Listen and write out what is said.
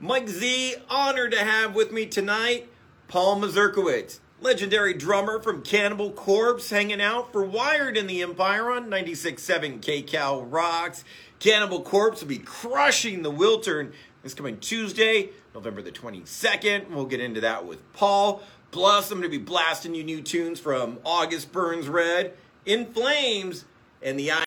Mike Z, honored to have with me tonight Paul Mazurkiewicz, legendary drummer from Cannibal Corpse, hanging out for Wired in the Empire on 96.7 KCal Rocks. Cannibal Corpse will be crushing the Wiltern this coming Tuesday, November the 22nd. We'll get into that with Paul. Plus, I'm going to be blasting you new tunes from August Burns Red, In Flames, and the